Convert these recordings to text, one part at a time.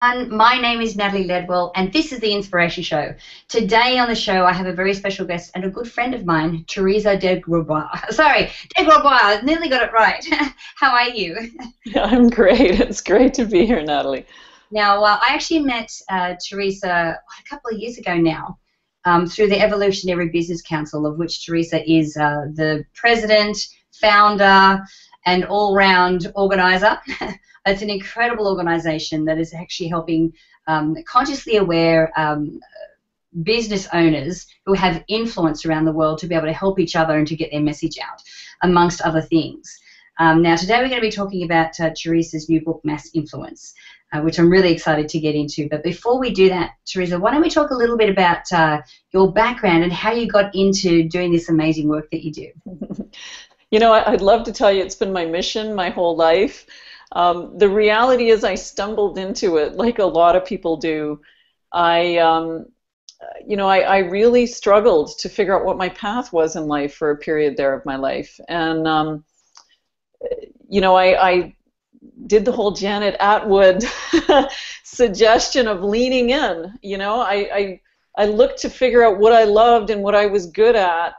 My name is Natalie Ledwell, and this is the Inspiration Show. Today on the show, I have a very special guest and a good friend of mine, Teresa de Grosbois. Sorry, de Grosbois. Nearly got it right. How are you? I'm great. It's great to be here, Natalie. Now, uh, I actually met uh, Teresa a couple of years ago now um, through the Evolutionary Business Council, of which Teresa is uh, the president, founder, and all-round organizer. It's an incredible organization that is actually helping um, consciously aware um, business owners who have influence around the world to be able to help each other and to get their message out, amongst other things. Um, now, today we're going to be talking about uh, Teresa's new book, Mass Influence, uh, which I'm really excited to get into. But before we do that, Teresa, why don't we talk a little bit about uh, your background and how you got into doing this amazing work that you do? You know, I'd love to tell you it's been my mission my whole life. Um, the reality is, I stumbled into it like a lot of people do. I, um, you know, I, I, really struggled to figure out what my path was in life for a period there of my life, and um, you know, I, I did the whole Janet Attwood suggestion of leaning in. You know, I, I I looked to figure out what I loved and what I was good at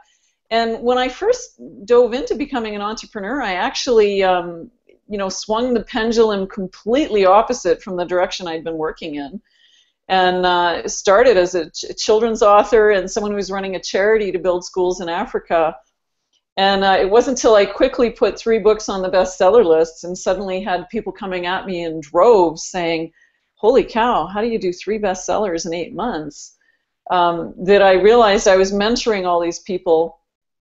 and when I first dove into becoming an entrepreneur, I actually, um, you know, swung the pendulum completely opposite from the direction I'd been working in, and uh, started as a ch- children's author and someone who was running a charity to build schools in Africa. And uh, it wasn't until I quickly put three books on the bestseller lists and suddenly had people coming at me in droves saying, "Holy cow! How do you do three bestsellers in eight months?" Um, that I realized I was mentoring all these people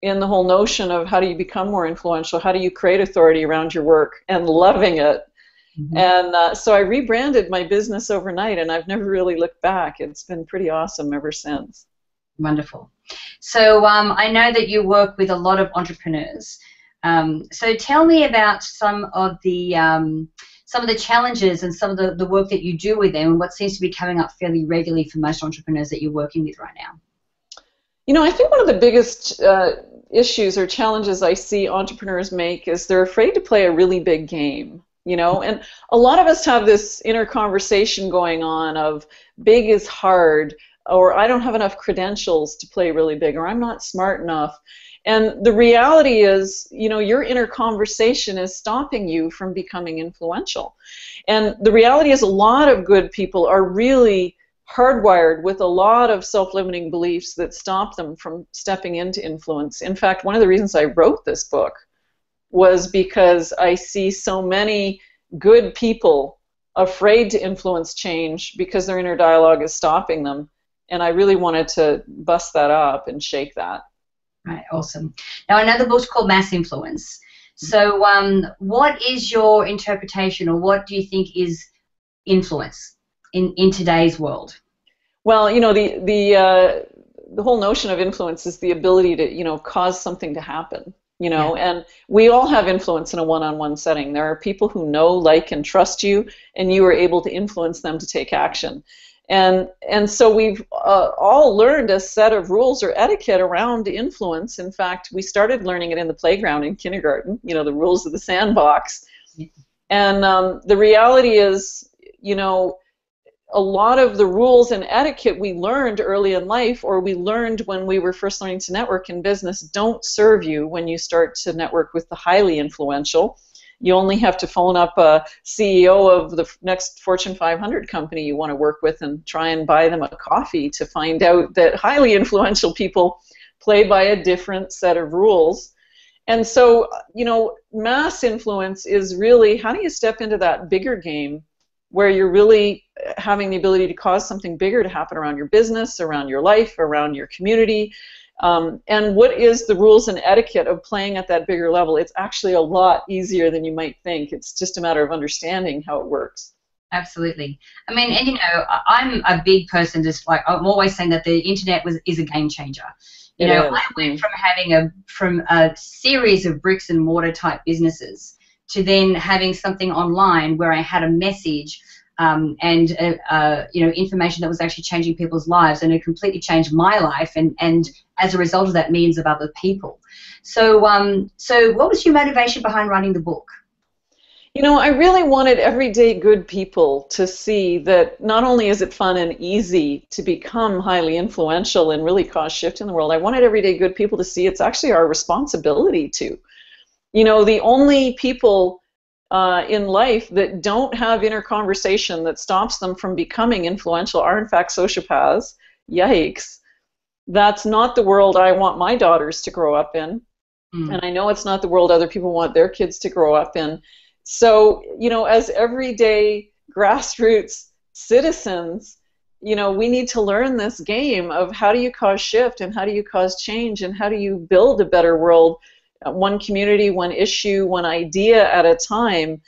in the whole notion of how do you become more influential, how do you create authority around your work, and loving it. Mm-hmm. And uh, so I rebranded my business overnight, and I've never really looked back. It's been pretty awesome ever since. Wonderful. So um, I know that you work with a lot of entrepreneurs. Um, so tell me about some of the um, some of the challenges and some of the, the work that you do with them, and what seems to be coming up fairly regularly for most entrepreneurs that you're working with right now. You know, I think one of the biggest uh, issues or challenges I see entrepreneurs make is they're afraid to play a really big game. You know, and a lot of us have this inner conversation going on of big is hard, or I don't have enough credentials to play really big, or I'm not smart enough. And the reality is, you know, your inner conversation is stopping you from becoming influential. And the reality is, a lot of good people are really hardwired with a lot of self-limiting beliefs that stop them from stepping into influence. In fact, one of the reasons I wrote this book was because I see so many good people afraid to influence change because their inner dialogue is stopping them. And I really wanted to bust that up and shake that. Right, awesome. Now, another book's called Mass Influence. So, um, what is your interpretation, or what do you think is influence in, in today's world? Well, you know, the the uh, the whole notion of influence is the ability to, you know, cause something to happen. You know, yeah. and we all have influence in a one-on-one setting. There are people who know, like, and trust you, and you are able to influence them to take action. And and so we've uh, all learned a set of rules or etiquette around influence. In fact, we started learning it in the playground in kindergarten. You know, the rules of the sandbox. Yeah. And um, the reality is, you know, a lot of the rules and etiquette we learned early in life or we learned when we were first learning to network in business don't serve you when you start to network with the highly influential. You only have to phone up a CEO of the next Fortune 500 company you want to work with and try and buy them a coffee to find out that highly influential people play by a different set of rules. And so, you know, mass influence is really how do you step into that bigger game where you're really having the ability to cause something bigger to happen around your business, around your life, around your community. Um, and what is the rules and etiquette of playing at that bigger level? It's actually a lot easier than you might think. It's just a matter of understanding how it works. Absolutely. I mean, and you know, I'm a big person. Just like I'm always saying that the internet was is a game changer. You know, I went from having a from a series of bricks and mortar type businesses to then having something online where I had a message um, and uh, uh, you know information that was actually changing people's lives, and it completely changed my life, and and as a result of that, millions of other people. So um, so what was your motivation behind writing the book? You know, I really wanted everyday good people to see that not only is it fun and easy to become highly influential and really cause shift in the world, I wanted everyday good people to see it's actually our responsibility to. You know, the only people uh, in life that don't have inner conversation that stops them from becoming influential are, in fact, sociopaths. Yikes. That's not the world I want my daughters to grow up in. Mm. And I know it's not the world other people want their kids to grow up in. So, you know, as everyday grassroots citizens, you know, we need to learn this game of how do you cause shift and how do you cause change and how do you build a better world, one community, one issue, one idea at a time.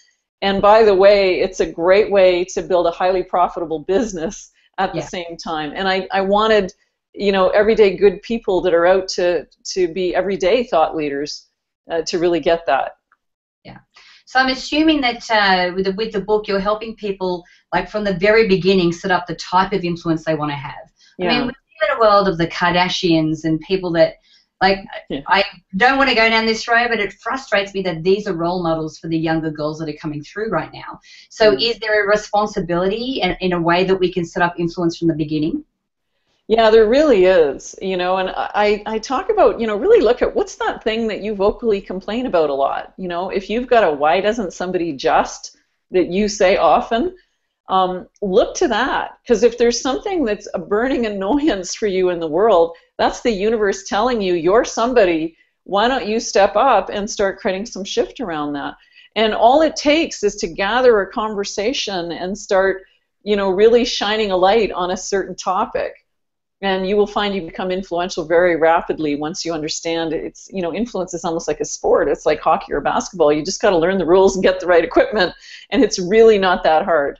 And by the way, it's a great way to build a highly profitable business at the yeah. same time. And I, I wanted, you know, everyday good people that are out to, to be everyday thought leaders uh, to really get that. Yeah. So I'm assuming that uh, with, the, with the book, you're helping people, like from the very beginning, set up the type of influence they want to have. Yeah. I mean, we live in a world of the Kardashians and people that, like, yeah. I don't want to go down this road, but it frustrates me that these are role models for the younger girls that are coming through right now. So mm. is there a responsibility in, in a way that we can set up influence from the beginning? Yeah, there really is, you know, and I, I talk about, you know, really look at what's that thing that you vocally complain about a lot. You know, if you've got a why doesn't somebody just that you say often, um, look to that. Because if there's something that's a burning annoyance for you in the world, that's the universe telling you you're somebody. Why don't you step up and start creating some shift around that? And all it takes is to gather a conversation and start, you know, really shining a light on a certain topic. And you will find you become influential very rapidly once you understand it's you know influence is almost like a sport. It's like hockey or basketball. You just got to learn the rules and get the right equipment and it's really not that hard.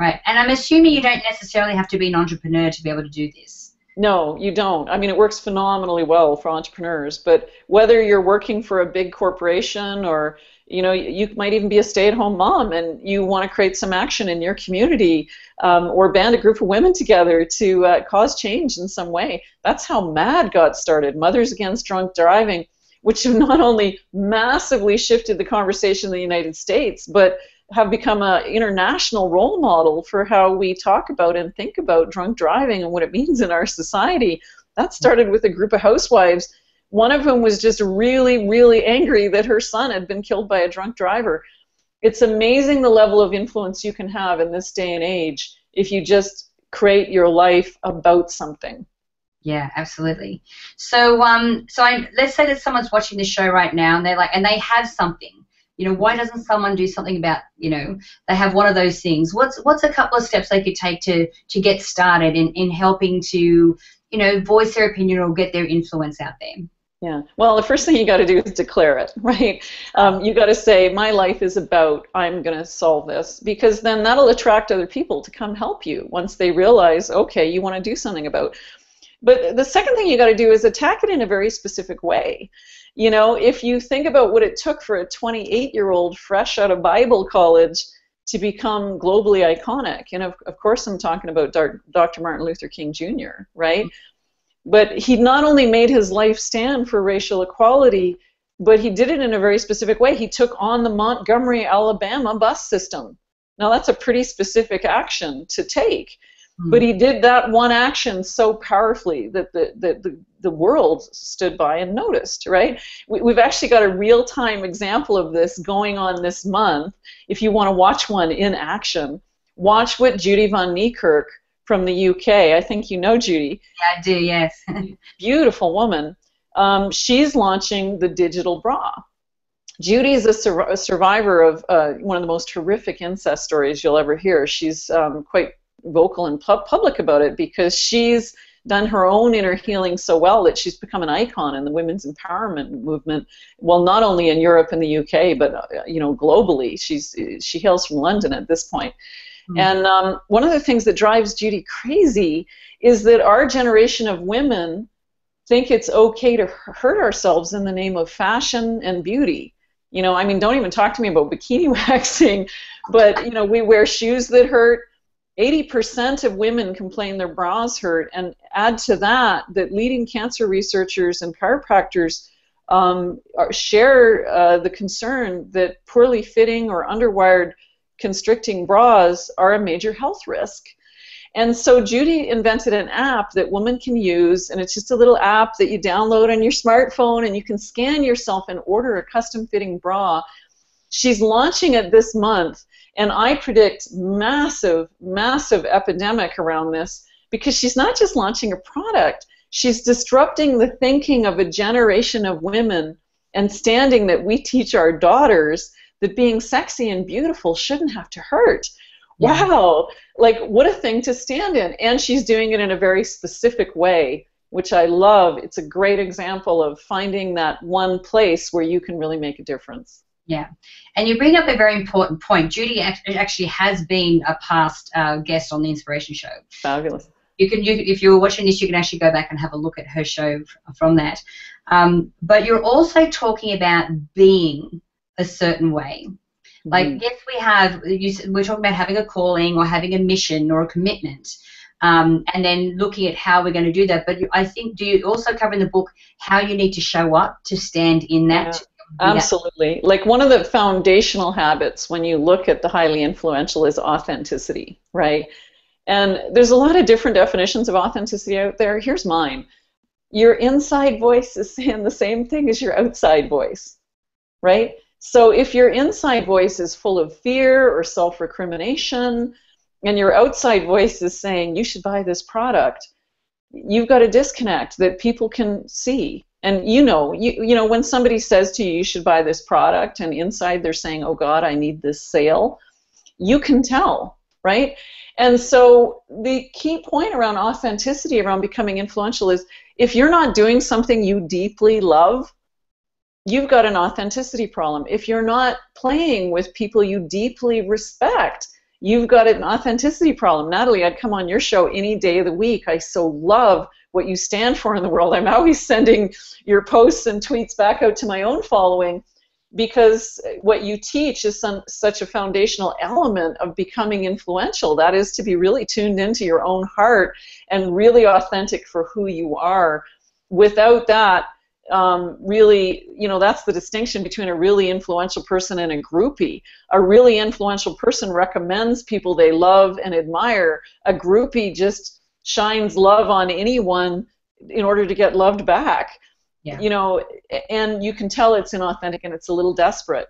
Right. And i'm assuming you don't necessarily have to be an entrepreneur to be able to do this no you don't. I mean it works phenomenally well for entrepreneurs but whether you're working for a big corporation or you know you might even be a stay-at-home mom and you want to create some action in your community um, or band a group of women together to uh, cause change in some way. That's how MADD got started mothers against drunk driving which have not only massively shifted the conversation in the united states but have become an international role model for how we talk about and think about drunk driving and what it means in our society that started with a group of housewives one of whom was just really, really angry that her son had been killed by a drunk driver. It's amazing the level of influence you can have in this day and age if you just create your life about something. Yeah, absolutely. So, um, so I, let's say that someone's watching this show right now, and they're like, and they have something. You know, why doesn't someone do something about? You know, they have one of those things. What's what's a couple of steps they could take to to get started in in helping to you know voice their opinion or get their influence out there? Yeah. Well, the first thing you got to do is declare it, right? Um, you got to say, my life is about I'm going to solve this, because then that'll attract other people to come help you once they realize, okay, you want to do something about. But the second thing you got to do is attack it in a very specific way. You know, if you think about what it took for a 28-year-old fresh out of Bible college to become globally iconic, and of, of course I'm talking about Dr. Martin Luther King Jr., right? Mm-hmm. But he not only made his life stand for racial equality, but he did it in a very specific way. He took on the Montgomery, Alabama bus system. Now, that's a pretty specific action to take. But mm-hmm. he did that one action so powerfully that the, the, the, the world stood by and noticed, right? We, we've actually got a real time example of this going on this month. If you want to watch one in action, watch what Judy von Niekerk from the UK. I think you know Judy. Yeah, I do, yes. Beautiful woman. Um, she's launching the digital bra. Judy is a, sur- a survivor of uh, one of the most horrific incest stories you'll ever hear. She's um, quite vocal and pu- public about it because she's done her own inner healing so well that she's become an icon in the women's empowerment movement. Well, not only in Europe and the UK, but uh, you know globally. She's she hails from London at this point. Mm-hmm. And um, one of the things that drives Judy crazy is that our generation of women think it's okay to hurt ourselves in the name of fashion and beauty. You know, I mean, don't even talk to me about bikini waxing, but you know, we wear shoes that hurt. 80% of women complain their bras hurt, and add to that that leading cancer researchers and chiropractors um, share uh, the concern that poorly fitting or underwired constricting bras are a major health risk. And so Judy invented an app that women can use, and it's just a little app that you download on your smartphone, and you can scan yourself and order a custom fitting bra. She's launching it this month, and I predict massive, massive epidemic around this because she's not just launching a product, she's disrupting the thinking of a generation of women and standing that we teach our daughters that being sexy and beautiful shouldn't have to hurt yeah. wow, like what a thing to stand in. And she's doing it in a very specific way, which I love. It's a great example of finding that one place where you can really make a difference. Yeah, and you bring up a very important point. Judy actually has been a past uh, guest on the Inspiration Show. Fabulous. You can, you, if you're watching this, you can actually go back and have a look at her show from that. Um, but you're also talking about being a certain way. Like, mm-hmm. yes, we have, you, we're talking about having a calling or having a mission or a commitment. Um, and then looking at how we're going to do that. But I think, do you also cover in the book how you need to show up to stand in that? Yeah, absolutely. Like one of the foundational habits when you look at the highly influential is authenticity, right? And there's a lot of different definitions of authenticity out there. Here's mine your inside voice is saying the same thing as your outside voice, right? So if your inside voice is full of fear or self recrimination, and your outside voice is saying, you should buy this product, you've got a disconnect that people can see. And you know, you, you know, when somebody says to you, you should buy this product, and inside they're saying, oh God, I need this sale, you can tell, right? And so the key point around authenticity, around becoming influential, is if you're not doing something you deeply love, you've got an authenticity problem. If you're not playing with people you deeply respect, you've got an authenticity problem. Natalie, I'd come on your show any day of the week. I so love what you stand for in the world. I'm always sending your posts and tweets back out to my own following because what you teach is some, such a foundational element of becoming influential. That is to be really tuned into your own heart and really authentic for who you are. Without that, um, really, you know, that's the distinction between a really influential person and a groupie. A really influential person recommends people they love and admire. A groupie just shines love on anyone in order to get loved back. Yeah. You know, and you can tell it's inauthentic and it's a little desperate.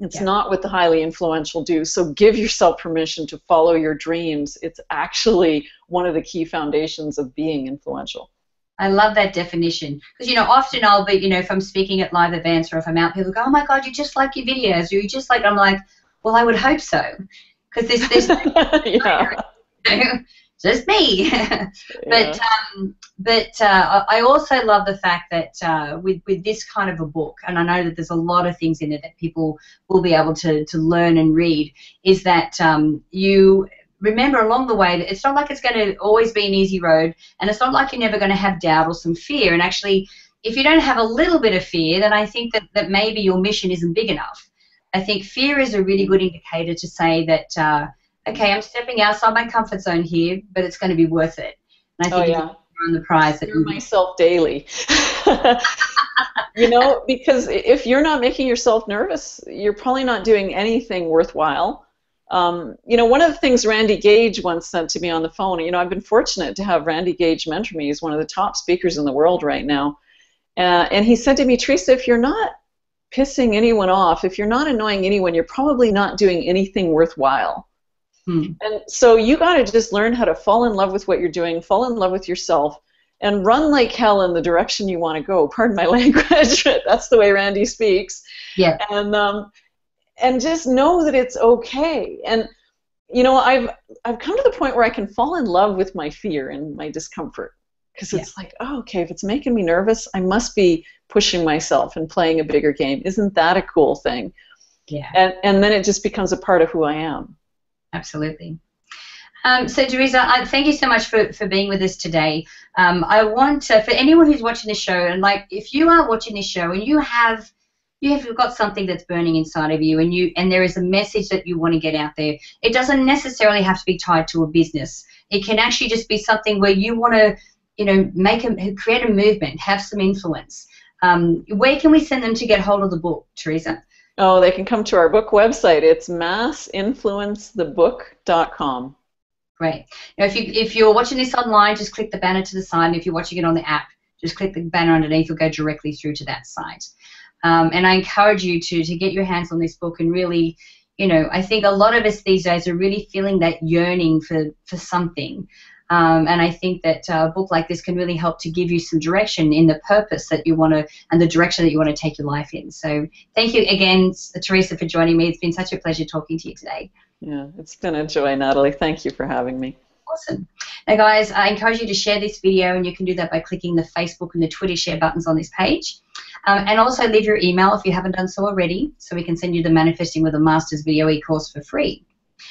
It's yeah. not what the highly influential do. So give yourself permission to follow your dreams. It's actually one of the key foundations of being influential. I love that definition because you know often I'll be you know if I'm speaking at live events or if I'm out, people go, oh my god, you just like your videos, or you just like I'm like, well, I would hope so because there's there's yeah. just me. but yeah. um, but uh, I also love the fact that uh, with with this kind of a book, and I know that there's a lot of things in it that people will be able to to learn and read, is that um, you remember along the way that it's not like it's going to always be an easy road, and it's not like you're never going to have doubt or some fear. And actually, if you don't have a little bit of fear, then I think that, that maybe your mission isn't big enough. I think fear is a really good indicator to say that, uh, okay, I'm stepping outside my comfort zone here, but it's going to be worth it. And I think oh, yeah. on the prize that you myself daily. you know, because if you're not making yourself nervous, you're probably not doing anything worthwhile. Um, you know, one of the things Randy Gage once said to me on the phone, you know, I've been fortunate to have Randy Gage mentor me. He's one of the top speakers in the world right now. Uh, and he said to me, Teresa, if you're not pissing anyone off, if you're not annoying anyone, you're probably not doing anything worthwhile. Hmm. And so you got to just learn how to fall in love with what you're doing, fall in love with yourself, and run like hell in the direction you want to go. Pardon my language, that's the way Randy speaks. Yeah. And um, and just know that it's okay. And you know, I've I've come to the point where I can fall in love with my fear and my discomfort because it's yeah. like, oh, okay, if it's making me nervous, I must be pushing myself and playing a bigger game. Isn't that a cool thing? Yeah. And and then it just becomes a part of who I am. Absolutely. Um, so, Teresa, I, thank you so much for, for being with us today. Um, I want to, for anyone who's watching this show, and like if you are watching this show and you have you have got something that's burning inside of you and you and there is a message that you want to get out there it doesn't necessarily have to be tied to a business it can actually just be something where you want to you know make a create a movement have some influence Um, where can we send them to get hold of the book, Teresa? Oh, they can come to our book website. It's massinfluencethebook.com. Great. Now, if you if you're watching this online, just click the banner to the side. If you're watching it on the app, just click the banner underneath. You'll go directly through to that site. Um, and I encourage you to to get your hands on this book and really, you know, I think a lot of us these days are really feeling that yearning for for something. Um, and I think that a book like this can really help to give you some direction in the purpose that you want to and the direction that you want to take your life in. So thank you again, Teresa, for joining me. It's been such a pleasure talking to you today. Yeah, it's been a joy, Natalie. Thank you for having me. Awesome. Now, guys, I encourage you to share this video, and you can do that by clicking the Facebook and the Twitter share buttons on this page. Um, and also leave your email if you haven't done so already, so we can send you the Manifesting with a Master's video e-course for free.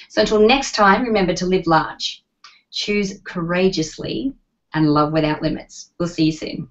So until next time, remember to live large choose courageously, and love without limits. We'll see you soon.